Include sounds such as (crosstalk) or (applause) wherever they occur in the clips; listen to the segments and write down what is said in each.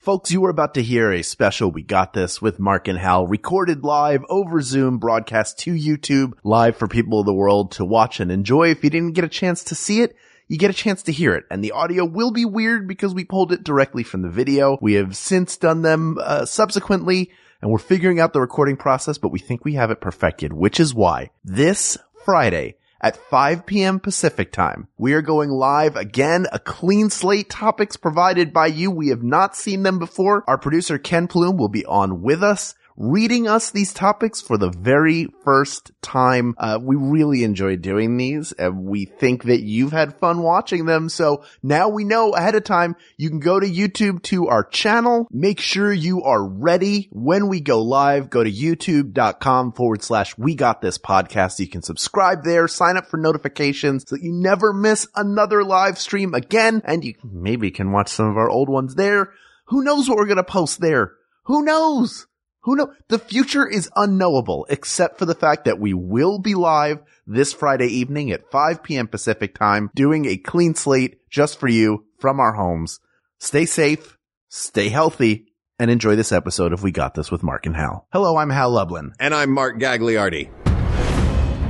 Folks, you are about to hear a special We Got This with Mark and Hal recorded live over Zoom, broadcast to YouTube, live for people of the world to watch and enjoy. If you didn't get a chance to see it, you get a chance to hear it. And the audio will be weird because we pulled it directly from the video. We have since done them uh, subsequently and we're figuring out the recording process, but we think we have it perfected, which is why this Friday, at 5 p.m. Pacific time. We are going live again, a clean slate topics provided by you. We have not seen them before. Our producer Ken Plume will be on with us reading us these topics for the very first time. Uh, we really enjoy doing these and we think that you've had fun watching them. So now we know ahead of time, you can go to YouTube to our channel. Make sure you are ready when we go live. Go to youtube.com forward slash we got this podcast. You can subscribe there, sign up for notifications so that you never miss another live stream again. And you maybe can watch some of our old ones there. Who knows what we're going to post there? Who knows? Who know? The future is unknowable except for the fact that we will be live this Friday evening at 5 p.m. Pacific time doing a clean slate just for you from our homes. Stay safe, stay healthy, and enjoy this episode of We Got This with Mark and Hal. Hello, I'm Hal Lublin. And I'm Mark Gagliardi.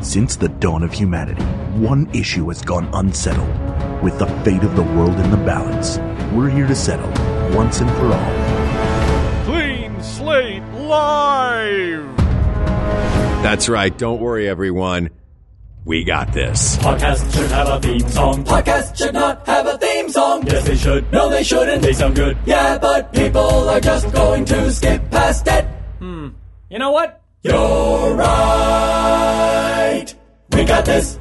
Since the dawn of humanity, one issue has gone unsettled. With the fate of the world in the balance, we're here to settle once and for all. Clean Slate Live! That's right. Don't worry, everyone. We got this. Podcast should have a theme song. Podcast should not have a theme song. Yes, they should. No, they shouldn't. They sound good. Yeah, but people are just going to skip past it. Hmm. You know what? You're right. We got this.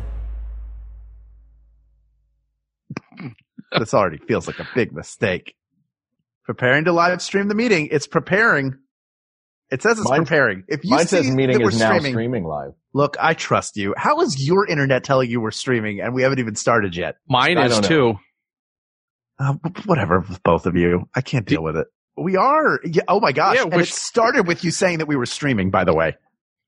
this already feels like a big mistake. Preparing to live stream the meeting. It's preparing. It says it's Mine- preparing. If you Mine see says meeting that we're is now streaming, streaming live. look, I trust you. How is your internet telling you we're streaming and we haven't even started yet? Mine I is too. Uh, whatever, with both of you. I can't deal with it. We are. Yeah, oh my gosh. Yeah, and we're- it started with you saying that we were streaming, by the way.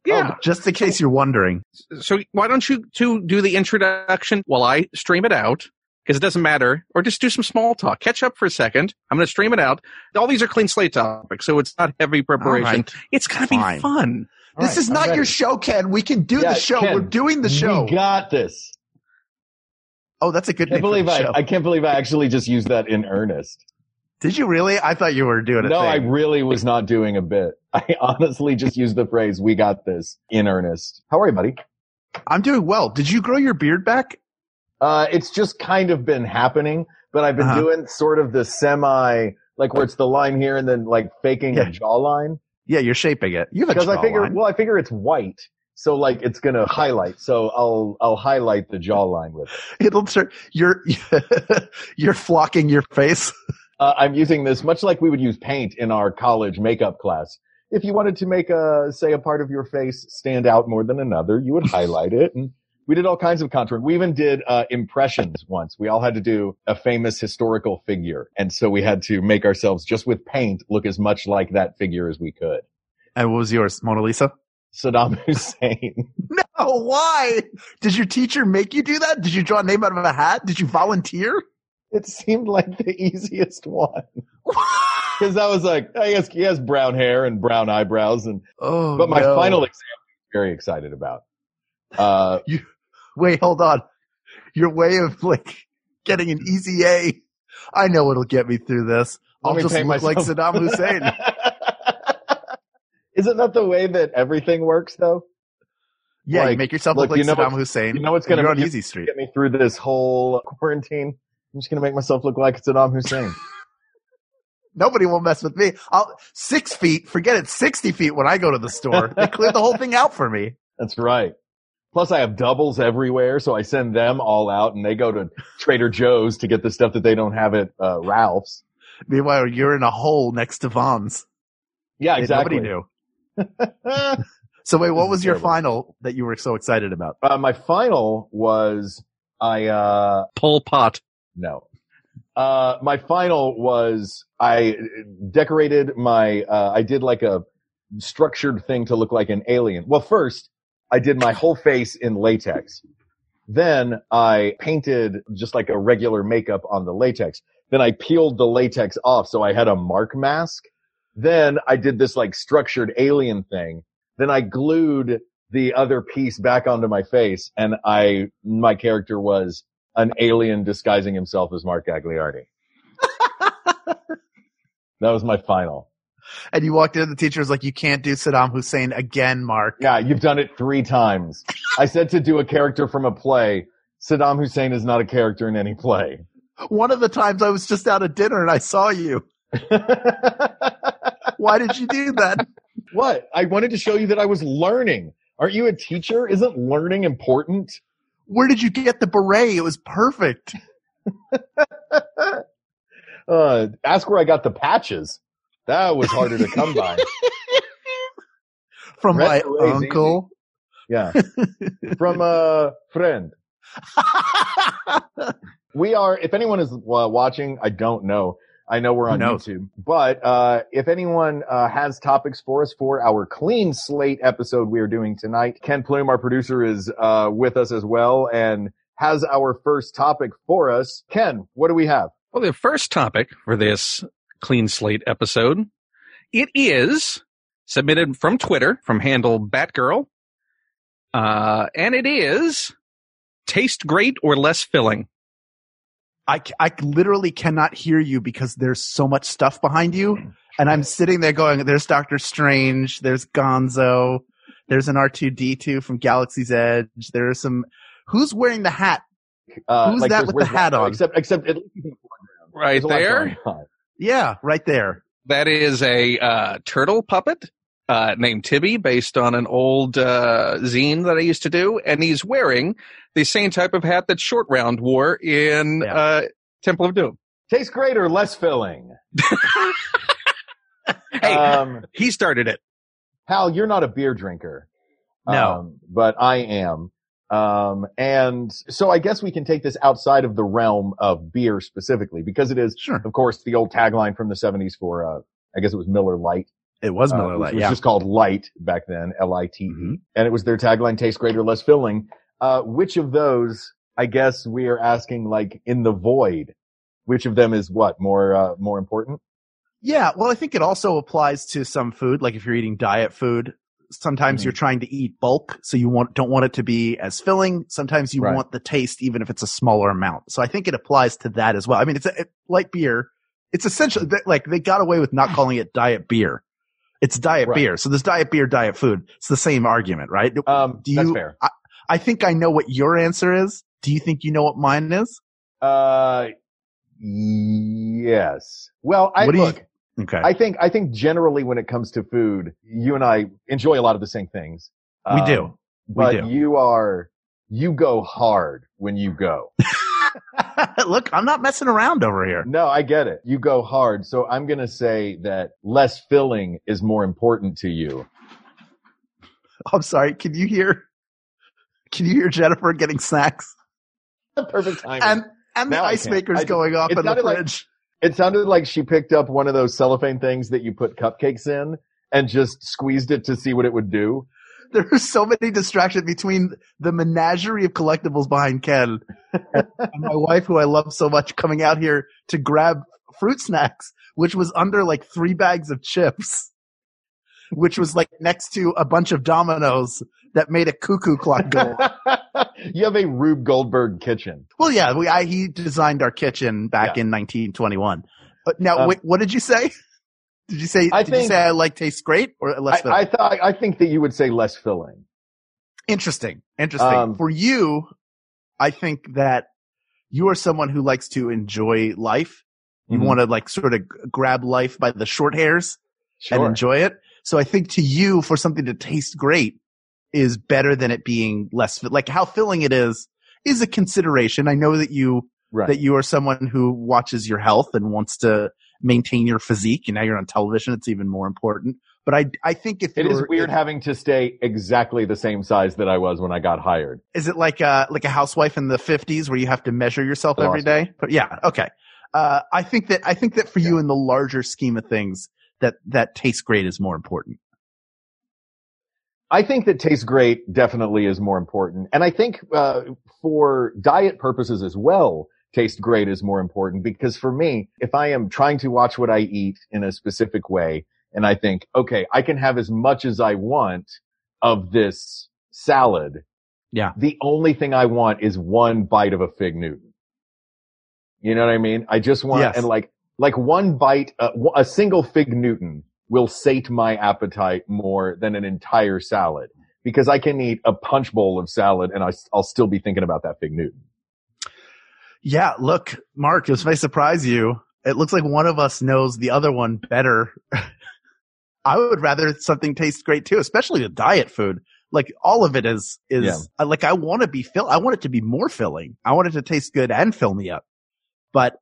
Yeah. Oh, just in case you're wondering. So why don't you two do the introduction while I stream it out? Because it doesn't matter. Or just do some small talk. Catch up for a second. I'm going to stream it out. All these are clean slate topics, so it's not heavy preparation. All right. It's going to be fun. All this right, is not ready. your show, Ken. We can do Yeah, the show. Ken, we're doing the show. We got this. oh, that's a good I can't name for believe the I, show. I can't believe I actually just used that in earnest. Did you really? I thought you were doing a No, I really was not doing a bit. (laughs) I honestly just used the phrase, we got this in earnest. How are you, buddy? I'm doing well. Did you grow your beard back? Uh, it's just kind of been happening, but I've been Uh-huh. doing sort of the semi, like where it's the line here and then like faking Yeah. a jawline. Yeah, you're shaping it. You have a Because I figure, well, I figure it's white. So like it's gonna highlight. So I'll, I'll highlight the jawline with it. (laughs) It'll turn. You're (laughs) you're flocking your face. uh, I'm using this much like we would use paint in our college makeup class. If you wanted to make a, say, a part of your face stand out more than another, you would highlight it. And we did all kinds of contouring. We even did uh, impressions (laughs) once. We all had to do a famous historical figure, and so we had to make ourselves just with paint look as much like that figure as we could. And what was yours, Mona Lisa? Saddam (laughs) Hussein. No, why? Did your teacher make you do that? Did you draw a name out of a hat? Did you volunteer? it seemed like the easiest one (laughs) because I was like, I guess he has brown hair and brown eyebrows, and Oh, but my no. final exam, I'm very excited about. Uh, Wait, hold on. Your way of like getting an easy A. I know it'll get me through this. let I'll just paint look like Saddam Hussein. (laughs) Isn't that the way that everything works, though? Yeah, you make yourself look, look like you know Saddam Hussein. you know what's gonna you're on Easy Street. Get me through this whole quarantine. I'm just gonna make myself look like Saddam Hussein. (laughs) Nobody will mess with me. I'll six feet. Forget it. Sixty feet when I go to the store. They cleared the whole thing out for me. (laughs) That's right. Plus, I have doubles everywhere, so I send them all out, and they go to Trader Joe's to get the stuff that they don't have at uh, Ralph's. Meanwhile, you're in a hole next to Vons. Yeah, exactly. Nobody knew. (laughs) So wait, what was your terrible. final that you were so excited about? Uh, my final was I uh Pol Pot. no. Uh my final was I decorated my uh I did like a structured thing to look like an alien. Well, first I did my whole face in latex. Then I painted just like a regular makeup on the latex. Then I peeled the latex off, so I had a mark mask. Then I did this like structured alien thing. Then I glued the other piece back onto my face, and I my character was an alien disguising himself as Mark Gagliardi. (laughs) that was my final. And you walked in, the teacher was like, "You can't do Saddam Hussein again, Mark." Yeah, you've done it three times. I said to do a character from a play. Saddam Hussein is not a character in any play. One of the times I was just out at dinner and I saw you. (laughs) Why did you do that? what? I wanted to show you that I was learning. Aren't you a teacher? Isn't learning important? Where did you get the beret? It was perfect. (laughs) uh, ask where I got the patches. That was harder to come by. From Red my berets, uncle. Yeah. (laughs) From a friend. (laughs) We are, if anyone is uh, watching, I don't know. I know we're on knows? YouTube, but, uh, if anyone, uh, has topics for us for our clean slate episode we are doing tonight, Ken Plume, our producer, is, uh, with us as well and has our first topic for us. Ken, what do we have? Well, the first topic for this clean slate episode, it is submitted from Twitter from handle Batgirl, uh, and it is taste great or less filling. I, I literally cannot hear you because there's so much stuff behind you. And I'm sitting there going, there's Doctor Strange, there's Gonzo, there's an R2D2 from Galaxy's Edge, there's some, who's wearing the hat? Uh, Who's that with the hat on? Except, except at least in the foreground. Right There's there, going on. Yeah, right there. that is a uh, turtle puppet uh, named Tibby, based on an old uh, zine that I used to do, and he's wearing the same type of hat that Short Round wore in Yeah. uh, Temple of Doom. Tastes great or less filling? (laughs) Hey, Um, he started it. Hal, you're not a beer drinker. No. Um, but I am. Um, and so I guess we can take this outside of the realm of beer specifically because it is, Sure. of course, the old tagline from the 70s for, uh, I guess it was Miller Lite. It was Uh, Miller which Lite, was yeah. just called Light back then, L-I-T-E. Mhm. And it was their tagline, taste great or less filling. Uh, which of those, I guess we are asking like in the void, which of them is what more, uh, more important? Yeah, well, I think it also applies to some food. Like if you're eating diet food, sometimes Mhm. you're trying to eat bulk, so you want don't want it to be as filling. Sometimes you Right. want the taste, even if it's a smaller amount. So I think it applies to that as well. I mean, it's a, it, light beer. It's essentially like they got away with not (laughs) calling it diet beer. It's diet Right. beer. So there's diet beer, diet food. It's the same argument, right? Um, Do that's you- fair. I, I think I know what your answer is. Do you think you know what mine is? Uh, yes. Well, I What do you- look. Okay. I think I think generally when it comes to food, you and I enjoy a lot of the same things. we Um, do. but do. you are you go hard when you go. (laughs) (laughs) Look, I'm not messing around over here. no, I get it. You go hard. So I'm gonna say that less filling is more important to you. (laughs) I'm sorry. Can you hear? Can you hear Jennifer getting snacks? The Perfect timing. And and the Now I ice can. maker's I- going off in the sounded like- fridge. It sounded like she picked up one of those cellophane things that you put cupcakes in and just squeezed it to see what it would do. (laughs) There are so many distractions between the menagerie of collectibles behind Ken (laughs) and my wife, who I love so much, coming out here to grab fruit snacks, which was under like three bags of chips, which was like next to a bunch of dominoes that made a cuckoo clock go. (laughs) you have a Rube Goldberg kitchen. well, yeah, we, I, he designed our kitchen back Yeah. in 1921. But now, Um, wait, what did you say? (laughs) Did you say? I did you think- say I like tastes great or less? I, filling? I thought I think that you would say less filling. Interesting. Interesting. Um, For you, I think that you are someone who likes to enjoy life. You Mhm. want to like sort of grab life by the short hairs and enjoy it. So I think to you, for something to taste great is better than it being less, like how filling it is, is a consideration. I know that you, Right. that you are someone who watches your health and wants to maintain your physique. And now you're on television. It's even more important. But I, I think if It is weird having to stay exactly the same size that I was when I got hired. Is it like a like a housewife in the fifties where you have to measure yourself every? But yeah, okay. Uh, I think that I think that for you in the larger scheme of things, that that tastes great is more important. I think that tastes great definitely is more important. And I think, uh, for diet purposes as well, taste great is more important because for me, if I am trying to watch what I eat in a specific way and I think, okay, I can have as much as I want of this salad. Yeah. The only thing I want is one bite of a fig Newton. You know what I mean? I just want, Yes. and like, like one bite, uh, a single fig Newton will sate my appetite more than an entire salad because I can eat a punch bowl of salad and I, will still be thinking about that fig Newton. Yeah, look, Mark, this may surprise you. It looks like one of us knows the other one better. (laughs) I would rather something taste great too, especially the diet food. Like all of it is, is Yeah. like I want to be fill. I want it to be more filling. I want it to taste good and fill me up. But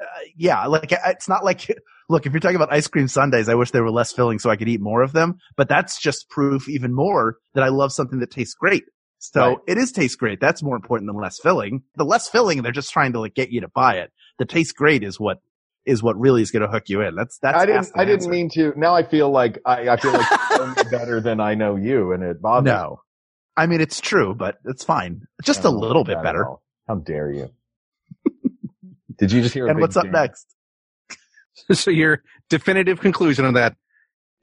uh, yeah, like it's not like, (laughs) look, if you're talking about ice cream sundaes, I wish they were less filling so I could eat more of them. But that's just proof even more that I love something that tastes great. So Right. it is taste great. That's more important than less filling. The less filling, they're just trying to like get you to buy it. The taste great is what is what really is going to hook you in. That's that's. I didn't, I didn't answer. mean to. Now I feel like I, I feel like me (laughs) better than I know you and it bothers me. No, I mean it's true, but it's fine. Just a little bit better. How dare you? Did you just hear? And what's up ding? next? (laughs) so your definitive conclusion on that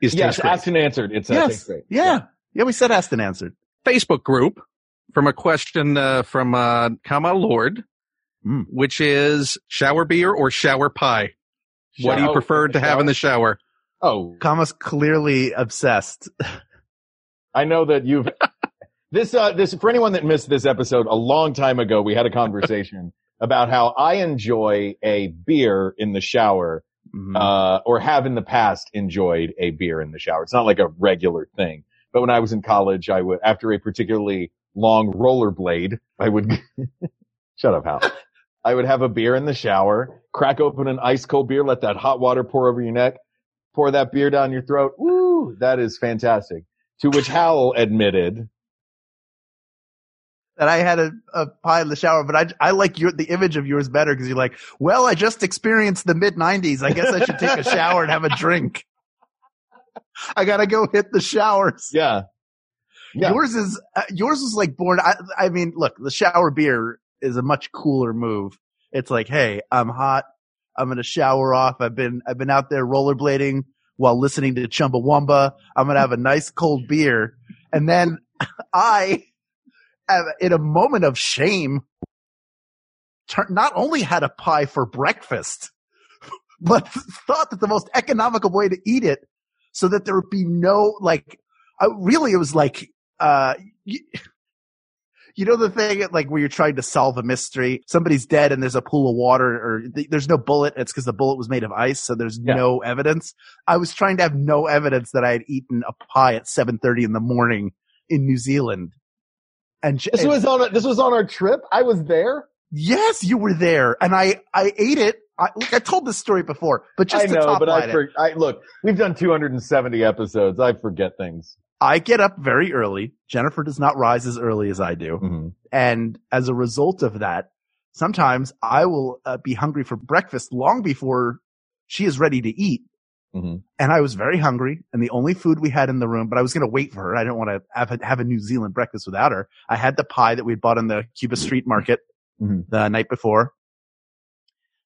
is Yes, taste great. asked and answered. It's uh, Yes. tastes great. Yeah. yeah, We said asked and answered. Facebook group from a question uh, from uh, Kama Lord, Mm. which is shower beer or shower pie. what do you prefer to have in the shower? Oh, Kama's clearly obsessed. (laughs) I know that you've (laughs) this uh this for anyone that missed this episode a long time ago we had a conversation about how I enjoy a beer in the shower Mhm. uh or have in the past enjoyed a beer in the shower. It's not like a regular thing. But when I was in college I would after a particularly long rollerblade I would (laughs) shut up Hal. I would have a beer in the shower, crack open an ice cold beer, let that hot water pour over your neck, pour that beer down your throat. Woo, that is fantastic. To which Hal admitted, that I had a, a pie in the shower, but I, I like your, the image of yours better because you're like, well, I just experienced the mid nineties. I guess I should take a shower and have a drink. (laughs) I gotta go hit the showers. yeah, yeah, Yours is, uh, yours is like born. I, I mean, look, the shower beer is a much cooler move. It's like, hey, I'm hot. I'm going to shower off. I've been, I've been out there rollerblading while listening to Chumbawamba. I'm going to have a nice cold beer. And then (laughs) I, in a moment of shame, not only had a pie for breakfast, (laughs) but thought that the most economical way to eat it so that there would be no, like, I, really it was like, uh, you, (laughs) you know the thing like where you're trying to solve a mystery somebody's dead and there's a pool of water or th- there's no bullet it's because the bullet was made of ice so there's Yeah. no evidence i was trying to have no evidence that i had eaten a pie at 7.30 in the morning in new zealand and, j- this was on a, this was on our trip. I was there. yes you were there and i i ate it I, look, I told this story before, but just I to know, top but I, for, I look. We've done 270 episodes. I forget things. I get up very early. Jennifer does not rise as early as I do. Mm-hmm. And as a result of that, sometimes I will uh, be hungry for breakfast long before she is ready to eat. Mhm. And I was very hungry and the only food we had in the room, but I was going to wait for her. I didn't want to have a, have a New Zealand breakfast without her. I had the pie that we'd bought in the Cuba street market Mhm. the night before.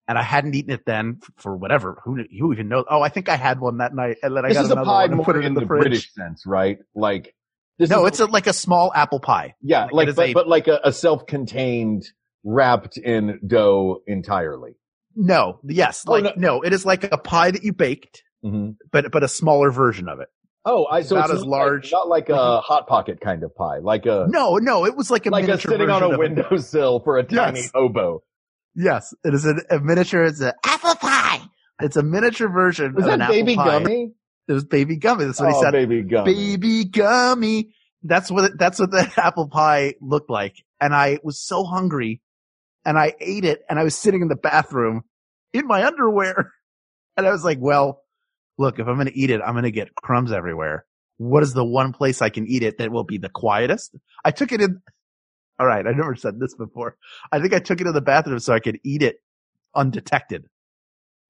And I hadn't eaten it then for whatever. Who, who even knows? Oh, I think I had one that night and then I This got is a pie more put it in in the, the fridge. British sense, right? Like this. no, it's a, like a small apple pie. yeah, like, like, but, a- but like a, a self-contained, wrapped in dough entirely. No, yes, Oh, like no. no. it is like a pie that you baked, Mm-hmm. but but a smaller version of it. Oh, I so About it's as not large- like, not like a hot pocket kind of pie, like a No, no, it was like a like a miniature sitting on a of it. windowsill for a tiny Yes. hobo. Yes, it is a, a miniature. It's an apple pie. It's a miniature version Was of an that apple baby pie. gummy? It was baby gummy. That's what oh, he said. baby gummy. Baby gummy. That's what it, that's what the (laughs) apple pie looked like. And I was so hungry, and I ate it, and I was sitting in the bathroom in my underwear, (laughs) and I was like, "Well, look, if I'm going to eat it, I'm going to get crumbs everywhere. What is the one place I can eat it that will be the quietest?" I took it in. All right, I never said this before. I think I took it to the bathroom so I could eat it undetected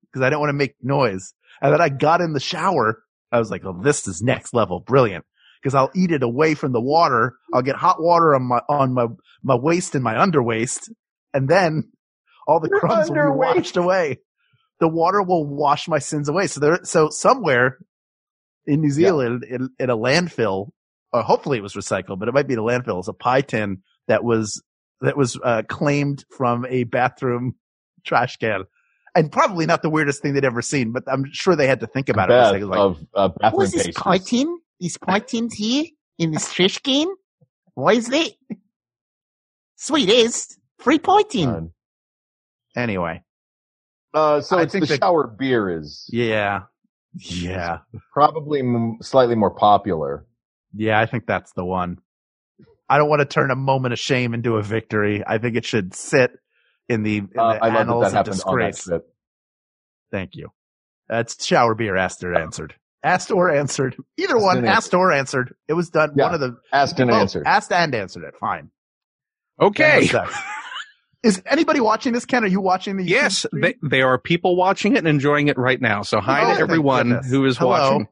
because I didn't want to make noise. And then I got in the shower. I was like, "Oh, this is next level, brilliant." Because I'll eat it away from the water. I'll get hot water on my on my my waist and my underwaist, and then all the crumbs will be washed away. The water will wash my sins away. So there, so somewhere in New Zealand, in, in a landfill, or hopefully it was recycled, but it might be the landfill. It's a pie tin that was that was uh, claimed from a bathroom (laughs) trash can, and probably not the weirdest thing they'd ever seen. But I'm sure they had to think about it. Best It was like, of uh, bathroom What's this pastries. pie tin? This pie tin's here in this trash can? Why is that? Sweet as. Free pie tin. Anyway, Uh, so I it's think the that- shower beer is yeah, yeah, probably m- slightly more popular. yeah. I think that's the one. I don't want to turn a moment of shame into a victory. I think it should sit in the, in Uh, the I love that annals that of happened on that disgrace. Thank you. That's shower beer asked or answered. Asked or answered. Either Asked one, and asked or answered. It was done. Yeah. One of the Asked and both. answered. Asked and answered it. Fine. Okay. (laughs) How's that? Is anybody watching this? Ken, are you watching the? YouTube Yes, stream? they, there are people watching it and enjoying it right now. So hi Oh, to everyone who is Hello. watching.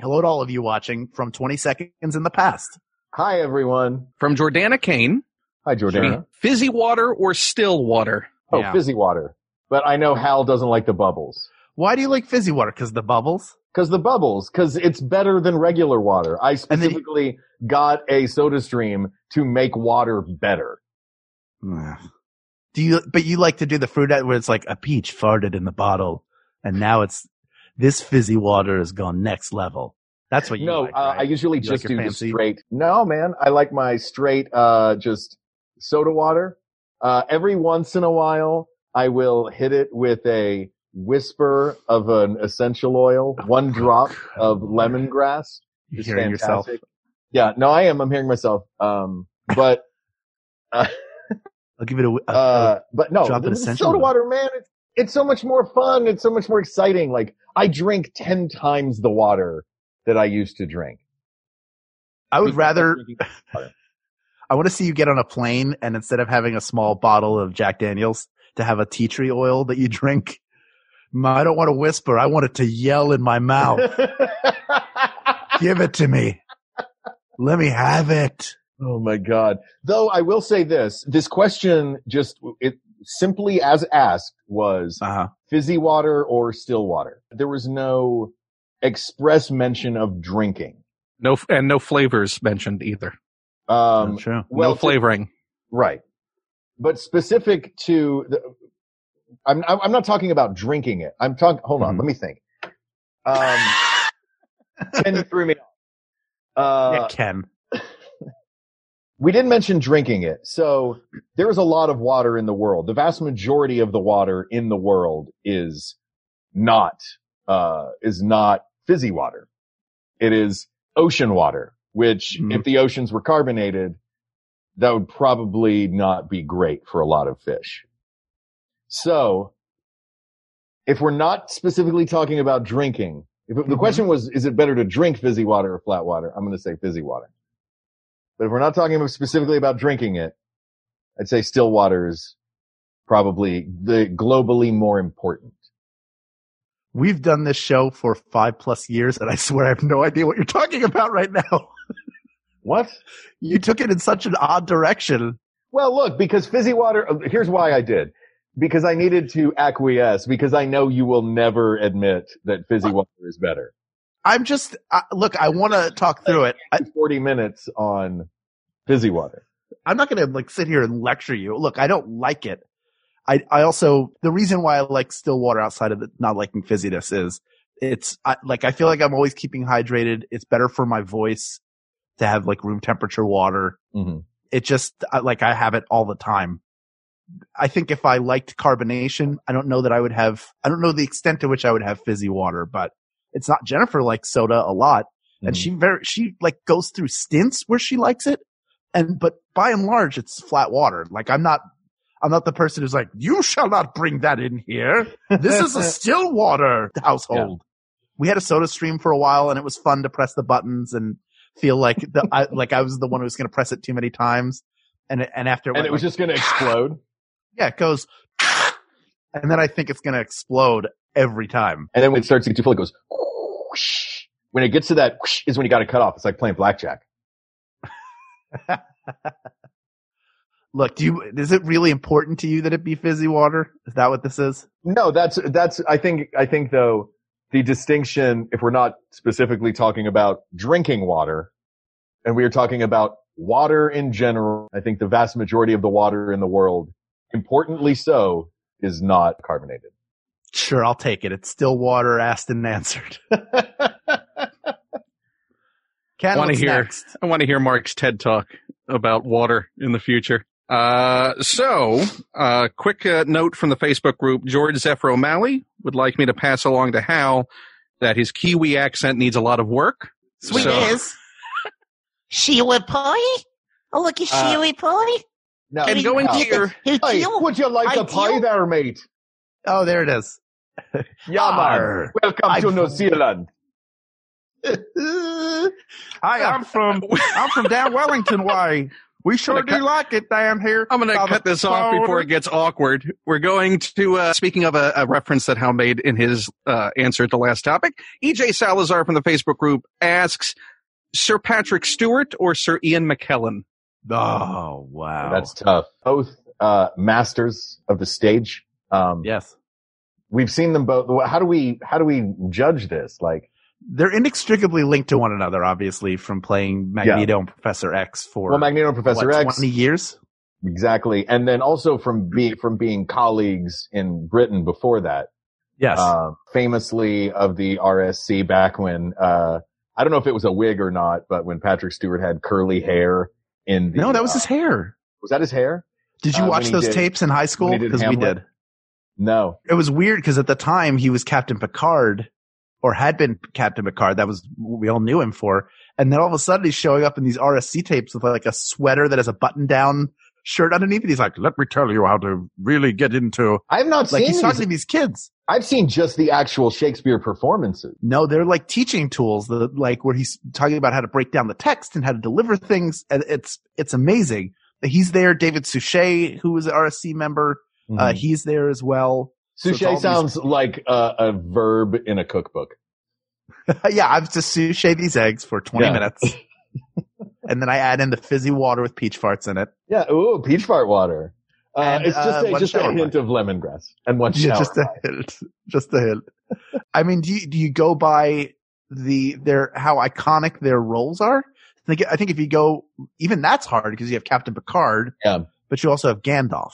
Hello to all of you watching from 20 seconds in the past. Hi everyone. From Jordana Kane, Hi Jordana. fizzy water or still water? Oh, Yeah. fizzy water. But I know Hal doesn't like the bubbles. Why do you like fizzy water? Because the bubbles. Cause the bubbles, cause it's better than regular water. I And then- specifically got a soda stream to make water better. Do you? But you like to do the fruit out where it's like a peach farted in the bottle, and now it's this fizzy water has gone next level. That's what you no, like, uh, right? I usually You just like do the straight. No, man, I like my straight, uh, just soda water. Uh, every once in a while, I will hit it with a whisper of an essential oil, one drop of lemongrass. You're hearing yourself. Yeah, no, I am. I'm hearing myself. Um, but, I'll give it a. a- uh, but no, drop the, of the soda oil. water, man, it's, it's so much more fun. It's so much more exciting. Like I drink 10 times the water that I used to drink. I would rather. (laughs) I want to see you get on a plane and instead of having a small bottle of Jack Daniels, to have a tea tree oil that you drink. (laughs) I don't want to whisper. I want it to yell in my mouth. (laughs) Give it to me. Let me have it. Oh my God. Though I will say this, this question just, it simply as asked was Uh huh. fizzy water or still water. There was no express mention of drinking. No, and no flavors mentioned either. Um, true. well, no flavoring. right. But specific to the, I'm, I'm not talking about drinking it. I'm talking, hold on, Mhm. let me think. Um, Ken, threw me (laughs) off. Uh, yeah, Ken. We didn't mention drinking it. So there is a lot of water in the world. The vast majority of the water in the world is not, uh, is not fizzy water. It is ocean water, which Mhm. if the oceans were carbonated, that would probably not be great for a lot of fish. So if we're not specifically talking about drinking, if the Mhm. question was, is it better to drink fizzy water or flat water? I'm going to say fizzy water. But if we're not talking specifically about drinking it, I'd say still water is probably the globally more important. We've done this show for five plus years and I swear I have no idea what you're talking about right now. (laughs) What? You took it in such an odd direction. Well, look, because fizzy water, uh, here's why I did. Because I needed to acquiesce because I know you will never admit that fizzy water is better. I'm just, uh, look, I want to talk through it. I, 40 minutes on fizzy water. I'm not going to like sit here and lecture you. Look, I don't like it. I, I also, the reason why I like still water outside of the, not liking fizziness is it's I, like, I feel like I'm always keeping hydrated. It's better for my voice to have like room temperature water. Mm-hmm. It just, I, like, I have it all the time. I think if I liked carbonation, I don't know that I would have, I don't know the extent to which I would have fizzy water, but it's not Jennifer likes soda a lot and Mhm. she very, she like goes through stints where she likes it. And, but by and large, it's flat water. Like I'm not, I'm not the person who's like, you shall not bring that in here. This is a (laughs) still water household. We had a soda stream for a while and it was fun to press the buttons and feel like the, I, like I was the one who was going to press it too many times. And, and after and went it was like- just going to explode. (laughs) yeah, it goes, (laughs) and then I think it's going to explode every time. And then when it starts to get too full, it goes, whoosh. when it gets to that whoosh is when you got to cut off. It's like playing blackjack. (laughs) Look, do you, is it really important to you that it be fizzy water? Is that what this is? No, that's that's. I think I think though the distinction, if we're not specifically talking about drinking water, and we are talking about water in general, I think the vast majority of the water in the world, importantly so, is not carbonated. Sure, I'll take it. It's still water asked and answered. (laughs) Ken, want to hear next? I want to hear Mark's TED talk about water in the future. Uh, so, uh, quick uh, note from the Facebook group: George Zephyr O'Malley would like me to pass along to Hal that his Kiwi accent needs a lot of work. Sweet So- is. (laughs) Sheila pie? Oh, look at Uh, Sheila pie. Now, And going to your Who hey, would you like I a pie deal- there, mate? Oh, there it is. (laughs) Yamar, Welcome I- to New Zealand. (laughs) Hi, I'm from (laughs) I'm from down Wellington way. We sure Gonna do like it down here. I'm going to cut this off before it gets awkward. We're going to, uh, speaking of a, a reference that Hal made in his uh, answer to the last topic, EJ Salazar from the Facebook group asks, Sir Patrick Stewart or Sir Ian McKellen? Oh, wow. That's tough. Both uh, masters of the stage. Um, yes. We've seen them both. How do we how do we judge this? Like, They're inextricably linked to one another, obviously, from playing Magneto and Professor X for well, Magneto and Professor what, X, 20 years. exactly, and then also from being from being colleagues in Britain before that. Yes. uh, famously of the RSC back when uh, I don't know if it was a wig or not, but when Patrick Stewart had curly hair in the no, that was uh, his hair. was that his hair? Did you uh, watch those did- tapes in high school? when he did Because we did. No, It was weird because at the time he was Captain Picard or had been Captain Picard. That was what we all knew him for. And then all of a sudden he's showing up in these RSC tapes with like a sweater that has a button down shirt underneath it. He's like, let me tell you how to really get into, I have not like seen. he's talking to These. these kids. I've seen just the actual Shakespeare performances. No, they're like teaching tools that like where he's talking about how to break down the text and how to deliver things. And it's, it's amazing. He's there. David Suchet, who was an RSC member, uh, he's there as well. so it's all Suchet these- sounds like a, a verb in a cookbook. (laughs) yeah, I've just sauteed these eggs for 20 Yeah. minutes. (laughs) and then I add in the fizzy water with peach farts in it. Yeah, ooh, peach fart water. Uh, And, it's just uh, a, just a hint of lemongrass and one (laughs) Yeah, shower. just a hint. Just a hint. I mean, do you, do you go by the, their, how iconic their roles are? I think, I think if you go, even that's hard because you have Captain Picard. Yeah. But you also have Gandalf.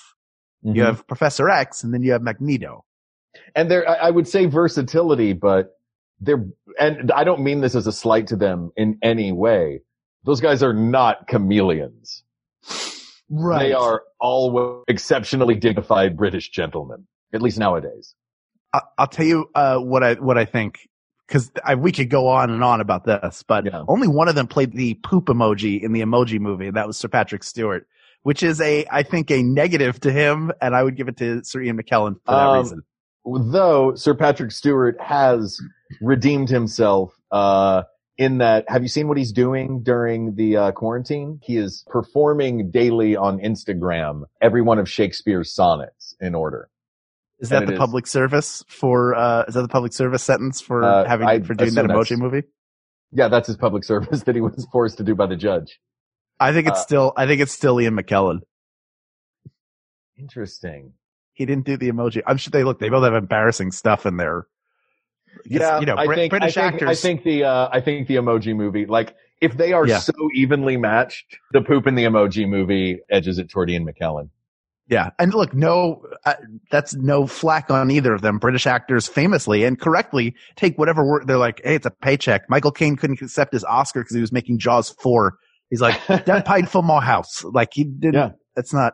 Mhm. You have Professor X and then you have Magneto. and they're I I would say versatility, but they're and I don't mean this as a slight to them in any way. Those guys are not chameleons. Right. They are all exceptionally dignified British gentlemen, at least nowadays. I- I'll tell you uh, what I what I think because we could go on and on about this, but Yeah. only one of them played the poop emoji in the Emoji Movie. and That was Sir Patrick Stewart, which is a I think a negative to him, and I would give it to Sir Ian McKellen for that Um, reason. Though Sir Patrick Stewart has redeemed himself uh, in that. Have you seen what he's doing during the uh, quarantine? He is performing daily on Instagram every one of Shakespeare's sonnets in order. Is that and the is- public service for? uh Is that the public service sentence for Uh, having I for doing that Emoji Movie? Yeah, that's his public (laughs) service that he was forced to do by the judge. I think it's uh, still I think it's still Ian McKellen. Interesting. He didn't do the emoji. I'm sure they look. They both have embarrassing stuff in there. Yeah, you know, I think British I think, actors. I think the uh, I think the Emoji Movie, like if they are Yeah. so evenly matched, the poop in the Emoji Movie edges it toward Ian McKellen. Yeah, and look, no, uh, that's no flack on either of them. British actors famously and correctly take whatever word they're like. Hey, it's a paycheck. Michael Caine couldn't accept his Oscar because he was making Jaws four. He's like, (laughs) that paid for my house. Like he didn't. Yeah. That's not.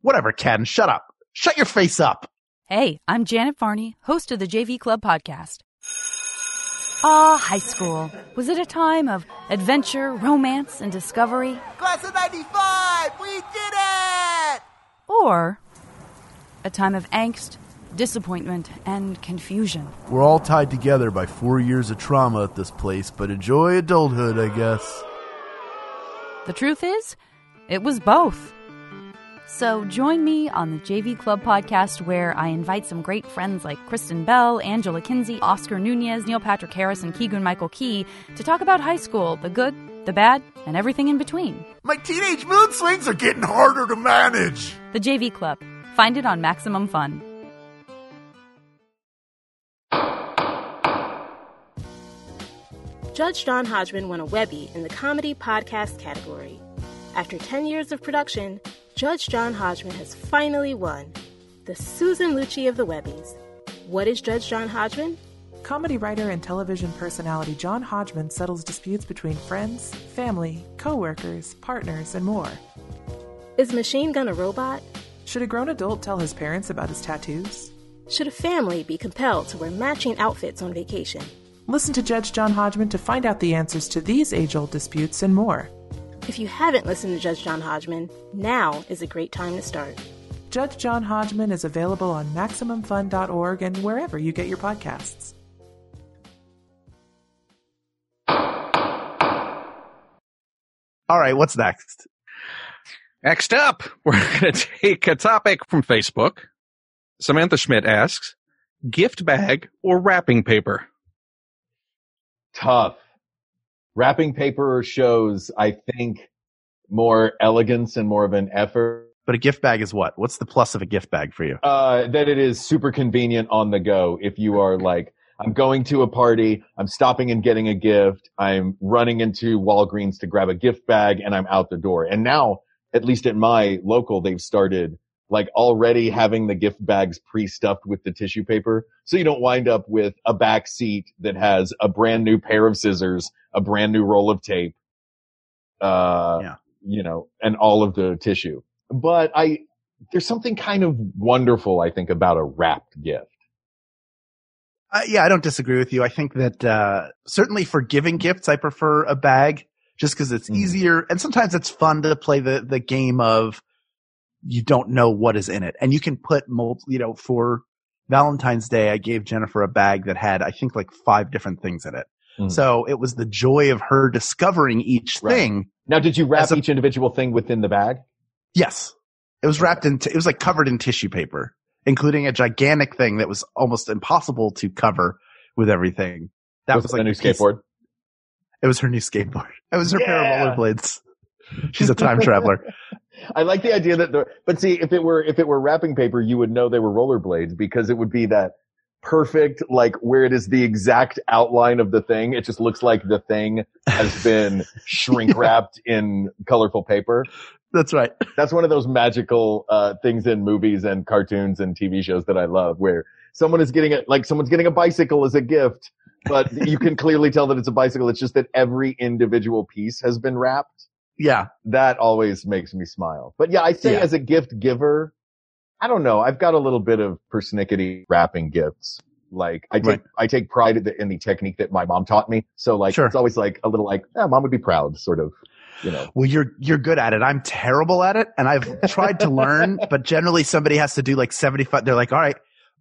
Whatever, Ken. Shut up. Shut your face up. Hey, I'm Janet Varney, host of the JV Club podcast. Ah, high school. Was it a time of adventure, romance, and discovery? Class of 95! We did it! Or a time of angst, disappointment, and confusion? We're all tied together by four years of trauma at this place, but enjoy adulthood, I guess. The truth is, it was both. So join me on the JV Club podcast, where I invite some great friends like Kristen Bell, Angela Kinsey, Oscar Nunez, Neil Patrick Harris, and Keegan Michael Key to talk about high school, the good, the bad, and everything in between. My teenage mood swings are getting harder to manage. The JV Club. Find it on Maximum Fun. Judge John Hodgman won a Webby in the comedy podcast category. After 10 years of production, Judge John Hodgman has finally won the Susan Lucci of the Webbies. What is Judge John Hodgman? Comedy writer and television personality John Hodgman settles disputes between friends, family, coworkers, partners, and more. Is Machine Gun a robot? Should a grown adult tell his parents about his tattoos? Should a family be compelled to wear matching outfits on vacation? Listen to Judge John Hodgman to find out the answers to these age old disputes and more. If you haven't listened to Judge John Hodgman, now is a great time to start. Judge John Hodgman is available on MaximumFun.org and wherever you get your podcasts. All right, what's next? Next up, (laughs) we're going to take a topic from Facebook. Samantha Schmidt asks, gift bag or wrapping paper? Tough. Wrapping paper shows, I think, more elegance and more of an effort. But a gift bag is what? What's the plus of a gift bag for you? Uh, that it is super convenient on the go. If you are like, I'm going to a party, I'm stopping and getting a gift, I'm running into Walgreens to grab a gift bag, and I'm out the door. And now, at least at my local, they've started like already having the gift bags pre-stuffed with the tissue paper. So you don't wind up with a back seat that has a brand new pair of scissors, a brand new roll of tape, uh, Yeah. you know, and all of the tissue. But I, there's something kind of wonderful, I think, about a wrapped gift. Uh, yeah, I don't disagree with you. I think that uh, certainly for giving gifts, I prefer a bag just because it's easier, and sometimes it's fun to play the the game of you don't know what is in it, and you can put multi. You know, for Valentine's Day, I gave Jennifer a bag that had I think like five different things in it. Mm. So it was the joy of her discovering each Right. thing. Now, did you wrap a- each individual thing within the bag? Yes. It was wrapped in, t- it was like covered in tissue paper, including a gigantic thing that was almost impossible to cover with everything. That Was was, like a new piece- skateboard? It was her new skateboard. (laughs) It was her Yeah. pair of rollerblades. She's a time traveler. (laughs) I like the idea that the, but see, if it were, if it were wrapping paper, you would know they were rollerblades because it would be that perfect, like where it is the exact outline of the thing. It just looks like the thing has (laughs) been shrink wrapped in colorful paper. That's right. That's one of those magical, uh, things in movies and cartoons and TV shows that I love where someone is getting a, like someone's getting a bicycle as a gift, but you can clearly tell that it's a bicycle. It's just that every individual piece has been wrapped Yeah. that always makes me smile. But yeah, I say Yeah. as a gift giver, I don't know. I've got a little bit of persnickety wrapping gifts. Like I take, Right. I take pride in the, in the technique that my mom taught me. So like, Sure. it's always like a little like, yeah, mom would be proud, sort of, you know. Well, you're, you're good at it. I'm terrible at it and I've tried to learn, (laughs) but generally somebody has to do like 75. They're like, all right,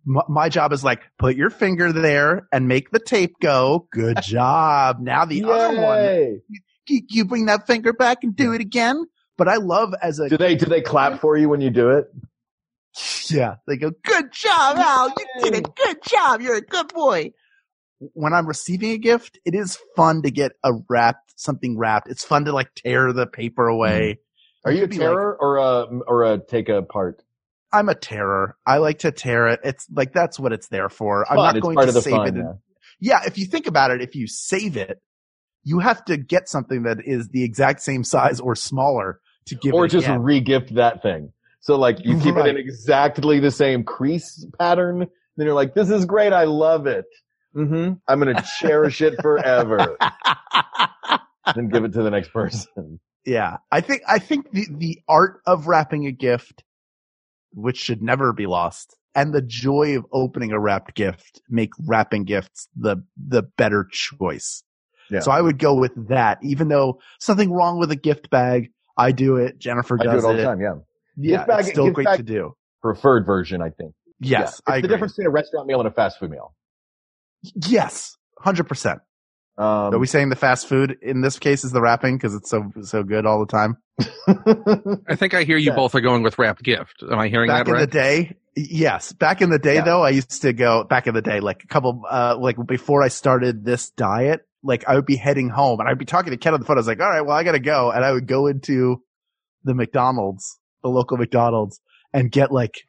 my job is like, put your finger there and make the tape go. Good job. Now the other one, Yay. You, bring that finger back and do it again. But I love as a Do they, do they clap for you when you do it? Yeah. They go, good job, Al. You did a good job. You're a good boy. When I'm receiving a gift, it is fun to get a wrapped, something wrapped. It's fun to like tear the paper hmm. away. Are you a be like- terror or a, or a take apart? I'm a terror. I like to tear it. It's like, that's what it's there for. I'm Fun. not It's going part to of the save fun, it. yeah. yeah. If you think about it, if you save it, you have to get something that is the exact same size or smaller to give or just re-gift that thing. So like you keep it in exactly the same crease pattern. Then you're like, this is great. I love it. hmm I'm going to cherish it forever. (laughs) then give it to the next person. Yeah. I think, I think the, the art of wrapping a gift, which should never be lost, and the joy of opening a wrapped gift make wrapping gifts the, the better choice. Yeah. So I would go with that, even though something wrong with a gift bag. I do it. Jennifer I does do it all the time. Yeah. Yeah. Gift bag- it's still gift great bag- to do. Preferred version, I think. Yes. Yeah. It's I the agree. difference between a restaurant meal and a fast food meal. Yes. Hundred percent. Um, Are we saying the fast food in this case is the wrapping because it's so, so good all the time? I think I hear you Yeah. both are going with wrapped gift. Am I hearing back that right? Back in the day yes back in the day Yeah. though i used to go back in the day like a couple uh like before i started this diet like I would be heading home and I'd be talking to Ken on the phone. I was like, all right, well, I gotta go. And I would go into the McDonald's, the local McDonald's and get like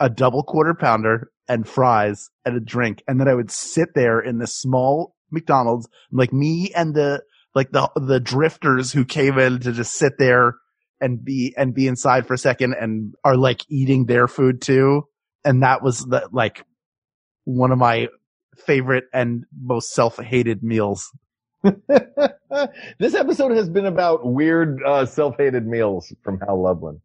a double quarter pounder and fries and a drink. And then I would sit there in this small McDonald's, like me and the, like the, the drifters who came in to just sit there and be, and be inside for a second and are like eating their food too. And that was the, like one of my favorite and most self-hated meals. (laughs) this episode has been about weird, uh, self-hated meals from Hal Lublin.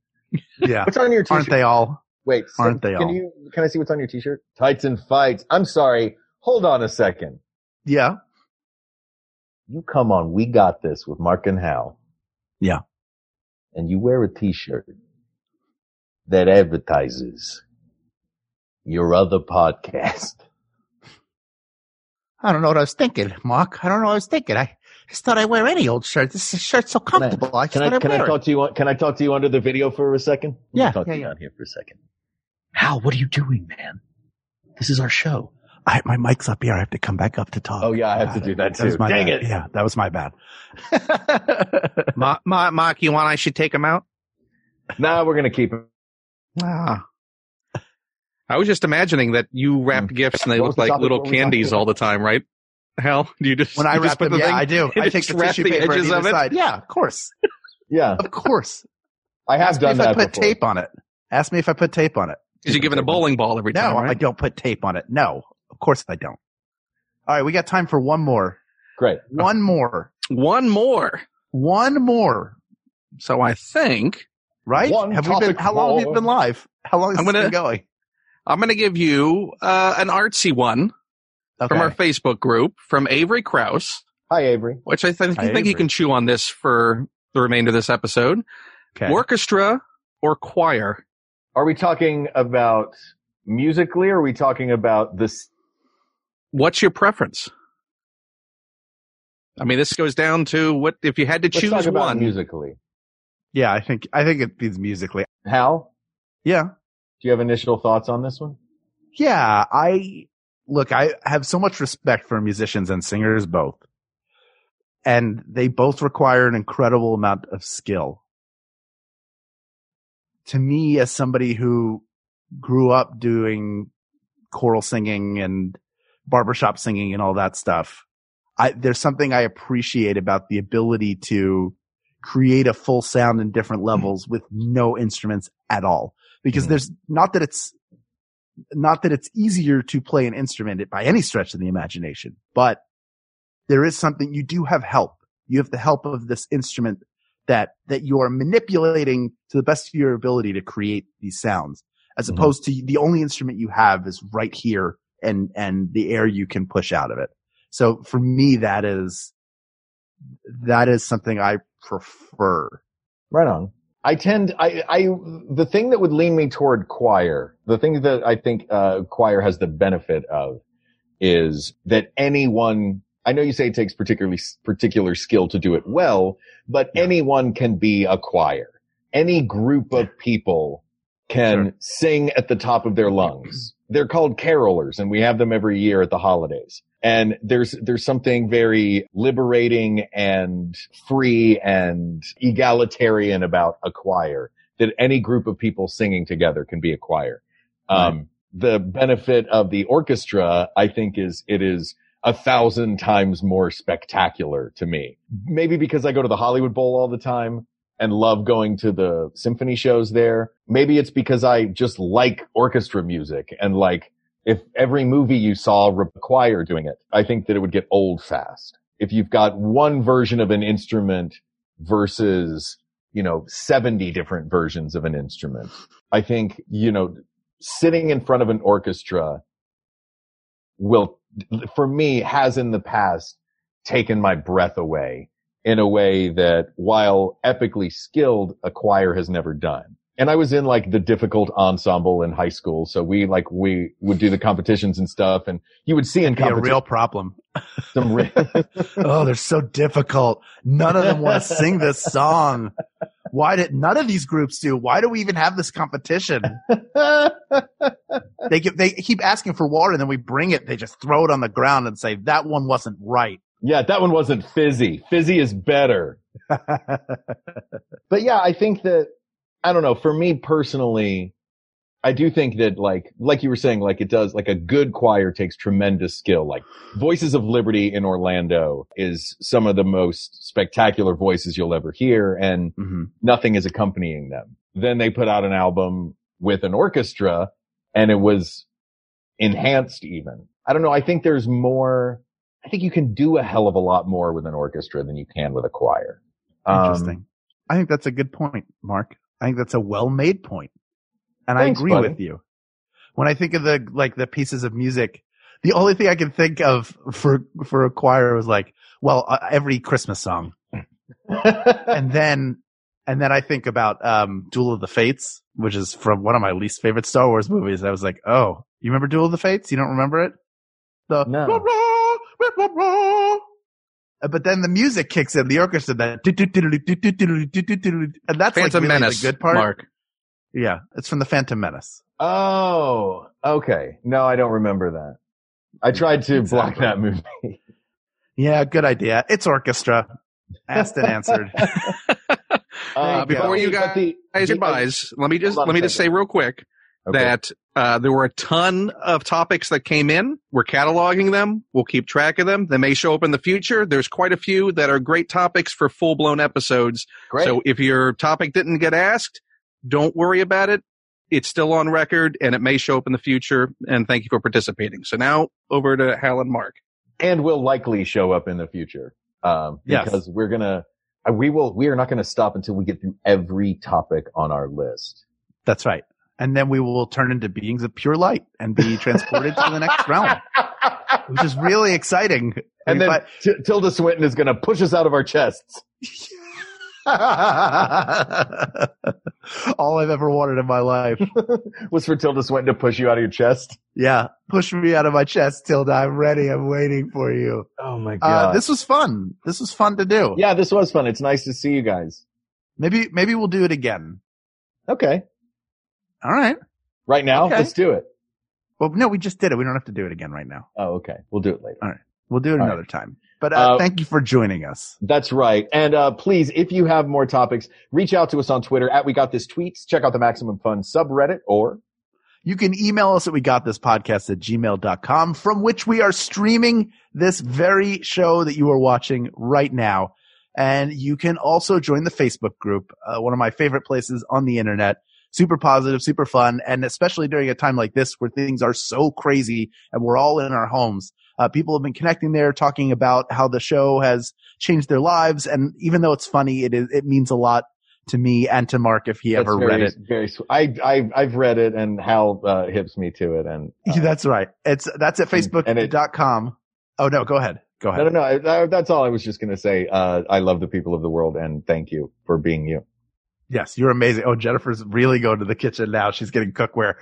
Yeah. What's on your t-shirt? Aren't they all? Wait, Aren't they can all? you, can I see what's on your t-shirt? Tights and fights. I'm sorry. Hold on a second. Yeah. You come on. We got this with Mark and Hal. Yeah. And you wear a t-shirt that advertises your other podcast. (laughs) I don't know what I was thinking, Mark. I don't know what I was thinking. I just thought I wear any old shirt. This shirt's so comfortable. I, Can I, thought can I'd I wear talk to you, can I talk to you under the video for a second? Let me Yeah, Talk yeah, to you yeah. down here for a second. Hal, what are you doing, man? This is our show. I, my mic's up here. I have to come back up to talk. Oh yeah, I have to do that That too. my Dang bad. it. Yeah, that was my bad. (laughs) (laughs) Ma- Ma- Mark, you want I should take him out? Nah, we're gonna keep him. Ah. I was just imagining that you wrapped mm. gifts and they look like little What were we candies all the time, right? Hal, do you just When I just wrap put them, the yeah, thing- I do. (laughs) I take just the wrap tissue the paper on edges either of it. side. Yeah, of course. Yeah, Of course. I have Ask me done if I that put before. tape on it. Ask me if I put tape on it. Because you're given a bowling ball every time. No, time, I don't put tape on it. No, of course I don't. All right, we got time for one more. Great. One more. One more. One more. So I think Right? One have we been? How long have we been live? How long has I'm gonna- been going? I'm going to give you uh, an artsy one Okay. from our Facebook group from Avery Krause, Hi, Avery. which I th- Hi, think you can chew on this for the remainder of this episode. okay. Orchestra or choir? Are we talking about musically or are we talking about this? What's your preference? I mean, this goes down to what if you had to Let's choose talk about one. musically. Yeah, I think I think it means musically. Hal, Yeah. Do you have initial thoughts on this one? Yeah, I look, I have so much respect for musicians and singers both. And they both require an incredible amount of skill. To me, as somebody who grew up doing choral singing and barbershop singing and all that stuff, I, there's something I appreciate about the ability to create a full sound in different levels with no instruments at all. Because there's not that it's not that it's easier to play an instrument by any stretch of the imagination, but there is something you do have help. You have the help of this instrument that, that you are manipulating to the best of your ability to create these sounds as Mhm. opposed to the only instrument you have is right here and, and the air you can push out of it. So for me, that is, that is something I prefer. Right on. I tend, I, I, the thing that would lean me toward choir, the thing that I think, uh, choir has the benefit of is that anyone, I know you say it takes particularly, particular skill to do it well, but anyone can be a choir. Any group of people can sing at the top of their lungs. They're called carolers and we have them every year at the holidays. And there's, there's something very liberating and free and egalitarian about a choir that any group of people singing together can be a choir. Um, the benefit of the orchestra, I think is, it is a thousand times more spectacular to me. Maybe because I go to the Hollywood Bowl all the time and love going to the symphony shows there. Maybe it's because I just like orchestra music and like if every movie you saw required doing it, I think that it would get old fast. If you've got one version of an instrument versus, you know, 70 different versions of an instrument, I think, you know, sitting in front of an orchestra will, for me, has in the past taken my breath away in a way that while epically skilled, a choir has never done. And I was in like the difficult ensemble in high school. So we like, we would do the competitions and stuff and you would see in Be a real problem. (laughs) some re- (laughs) oh, they're so difficult. None of them want to (laughs) sing this song. Why did none of these groups do? Why do we even have this competition? they get, they keep asking for water and then we bring it. They just throw it on the ground and say that one wasn't right. Yeah, that one wasn't fizzy. Fizzy is better. but yeah, I think that I don't know. For me personally, I do think that like like you were saying, like it does like a good choir takes tremendous skill. Like Voices of Liberty in Orlando is some of the most spectacular voices you'll ever hear, and Mm-hmm. nothing is accompanying them. Then they put out an album with an orchestra, and it was enhanced even. I don't know. I think there's more. I think you can do a hell of a lot more with an orchestra than you can with a choir. Um, Interesting. I think that's a good point, Mark. I think that's a well-made point, and Thanks, I agree buddy. with you. When I think of the like the pieces of music, the only thing I can think of for for a choir was like, well, uh, every Christmas song, (laughs) and then and then I think about um Duel of the Fates, which is from one of my least favorite Star Wars movies. I was like, oh, you remember Duel of the Fates? You don't remember it? The Uh, but then the music kicks in, the orchestra, that and that's like really Menace, the good part. Mark. Yeah, it's from the Phantom Menace. Oh, okay. No, I don't remember that. I tried to block that movie. Yeah, good idea. It's orchestra. Asked and answered. Uh, before you guys, guys goodbyes, let me just let a me just say real quick Okay. that uh, there were a ton of topics that came in. We're cataloging them. We'll keep track of them. They may show up in the future. There's quite a few that are great topics for full blown episodes. Great. So if your topic didn't get asked, don't worry about it. It's still on record and it may show up in the future. And thank you for participating. So now over to Hal and Mark. and will likely show up in the future. Um, Yes. because we're gonna, uh, we will, we are not gonna stop until we get through every topic on our list. That's right. And then we will turn into beings of pure light and be transported to the next realm, which is really exciting. And then But- T- Tilda Swinton is gonna push us out of our chests. (laughs) all I've ever wanted in my life. (laughs) Was for Tilda Swinton to push you out of your chest. Yeah, push me out of my chest, Tilda. I'm ready. I'm waiting for you. Oh my Uh, this was fun. This was fun to do. yeah, this was fun. It's nice to see you guys. Maybe, maybe we'll do it again. Okay. All right. Right now, Okay. let's do it. Well, no, we just did it. We don't have to do it again right now. Oh, okay. We'll do it later. All right. We'll do it All another time. But uh, Uh, thank you for joining us. That's right. And uh, please, if you have more topics, reach out to us on Twitter at We Got This Tweets. Check out the Maximum Fun subreddit or You can email us at we got this podcast at gmail.com from which we are streaming this very show that you are watching right now. And you can also join the Facebook group, uh, one of my favorite places on the internet. Super positive, super fun. And especially during a time like this where things are so crazy and we're all in our homes. Uh, people have been connecting there, talking about how the show has changed their lives. And even though it's funny, it is, it means a lot to me and to Mark if he That's ever very, read it. Very, sw- I, I, I've read it and Hal uh, hips me to it. And uh, that's right. It's that's at And- and it- facebook.com. Oh no, go ahead. Go no, ahead. no, no. I, I, that's all I was just going to say. Uh, I love the people of the world and thank you for being you. Yes, you're amazing. Oh, Jennifer's really going to the kitchen now. She's getting cookware.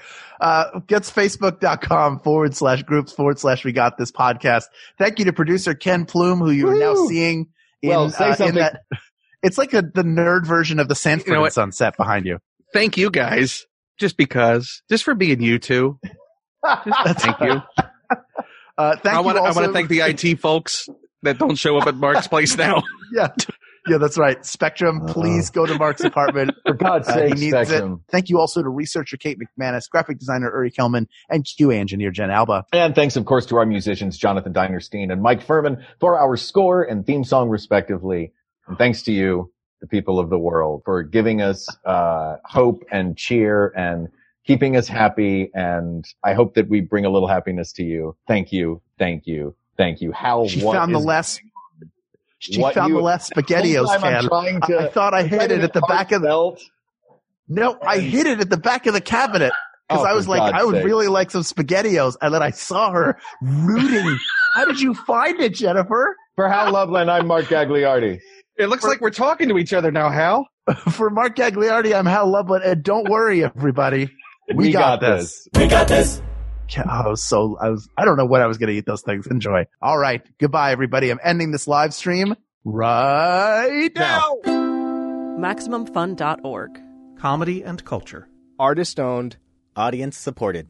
Uh, gets facebook.com forward slash groups forward slash we got this podcast. Thank you to producer Ken Plume, who you're now seeing in, Well, say uh, in something. that. It's like a, the nerd version of the Sanford You know and behind you. Thank you guys. Just because, just for being you two. (laughs) Thank you. Uh, thank I want to thank the IT folks that don't show up at Mark's place (laughs) now. yeah. Yeah, that's right. Spectrum, please go to Mark's apartment. (laughs) For God's Uh, sake, he needs it. Thank you also to researcher Kate McManus, graphic designer Uri Kelman, and QA engineer Jen Alba. And thanks, of course, to our musicians, Jonathan Dinerstein and Mike Furman for our score and theme song, respectively. And thanks to you, the people of the world, for giving us, uh, hope and cheer and keeping us happy. And I hope that we bring a little happiness to you. Thank you. Thank you. Thank you. How She what found the is- last. She What found you- the last spaghettios I'm can. to- I thought I hid it at the back of the. heartfelt. No, I hid it at the back of the cabinet because Oh, I was like, God's I would sake. really like some spaghettios, and then I saw her rooting. (laughs) How did you find it, Jennifer? For Hal (laughs) Lublin, I'm Mark Gagliardi. It looks like we're talking to each other now, Hal. (laughs) For Mark Gagliardi, I'm Hal Lublin, and don't worry, everybody, we, We got, got this. We got this. Yeah, I was so I was I don't know when I was going to eat those things. Enjoy. All right, goodbye, everybody. I'm ending this live stream right now. MaximumFun.org. Comedy and culture. Artist owned, audience supported.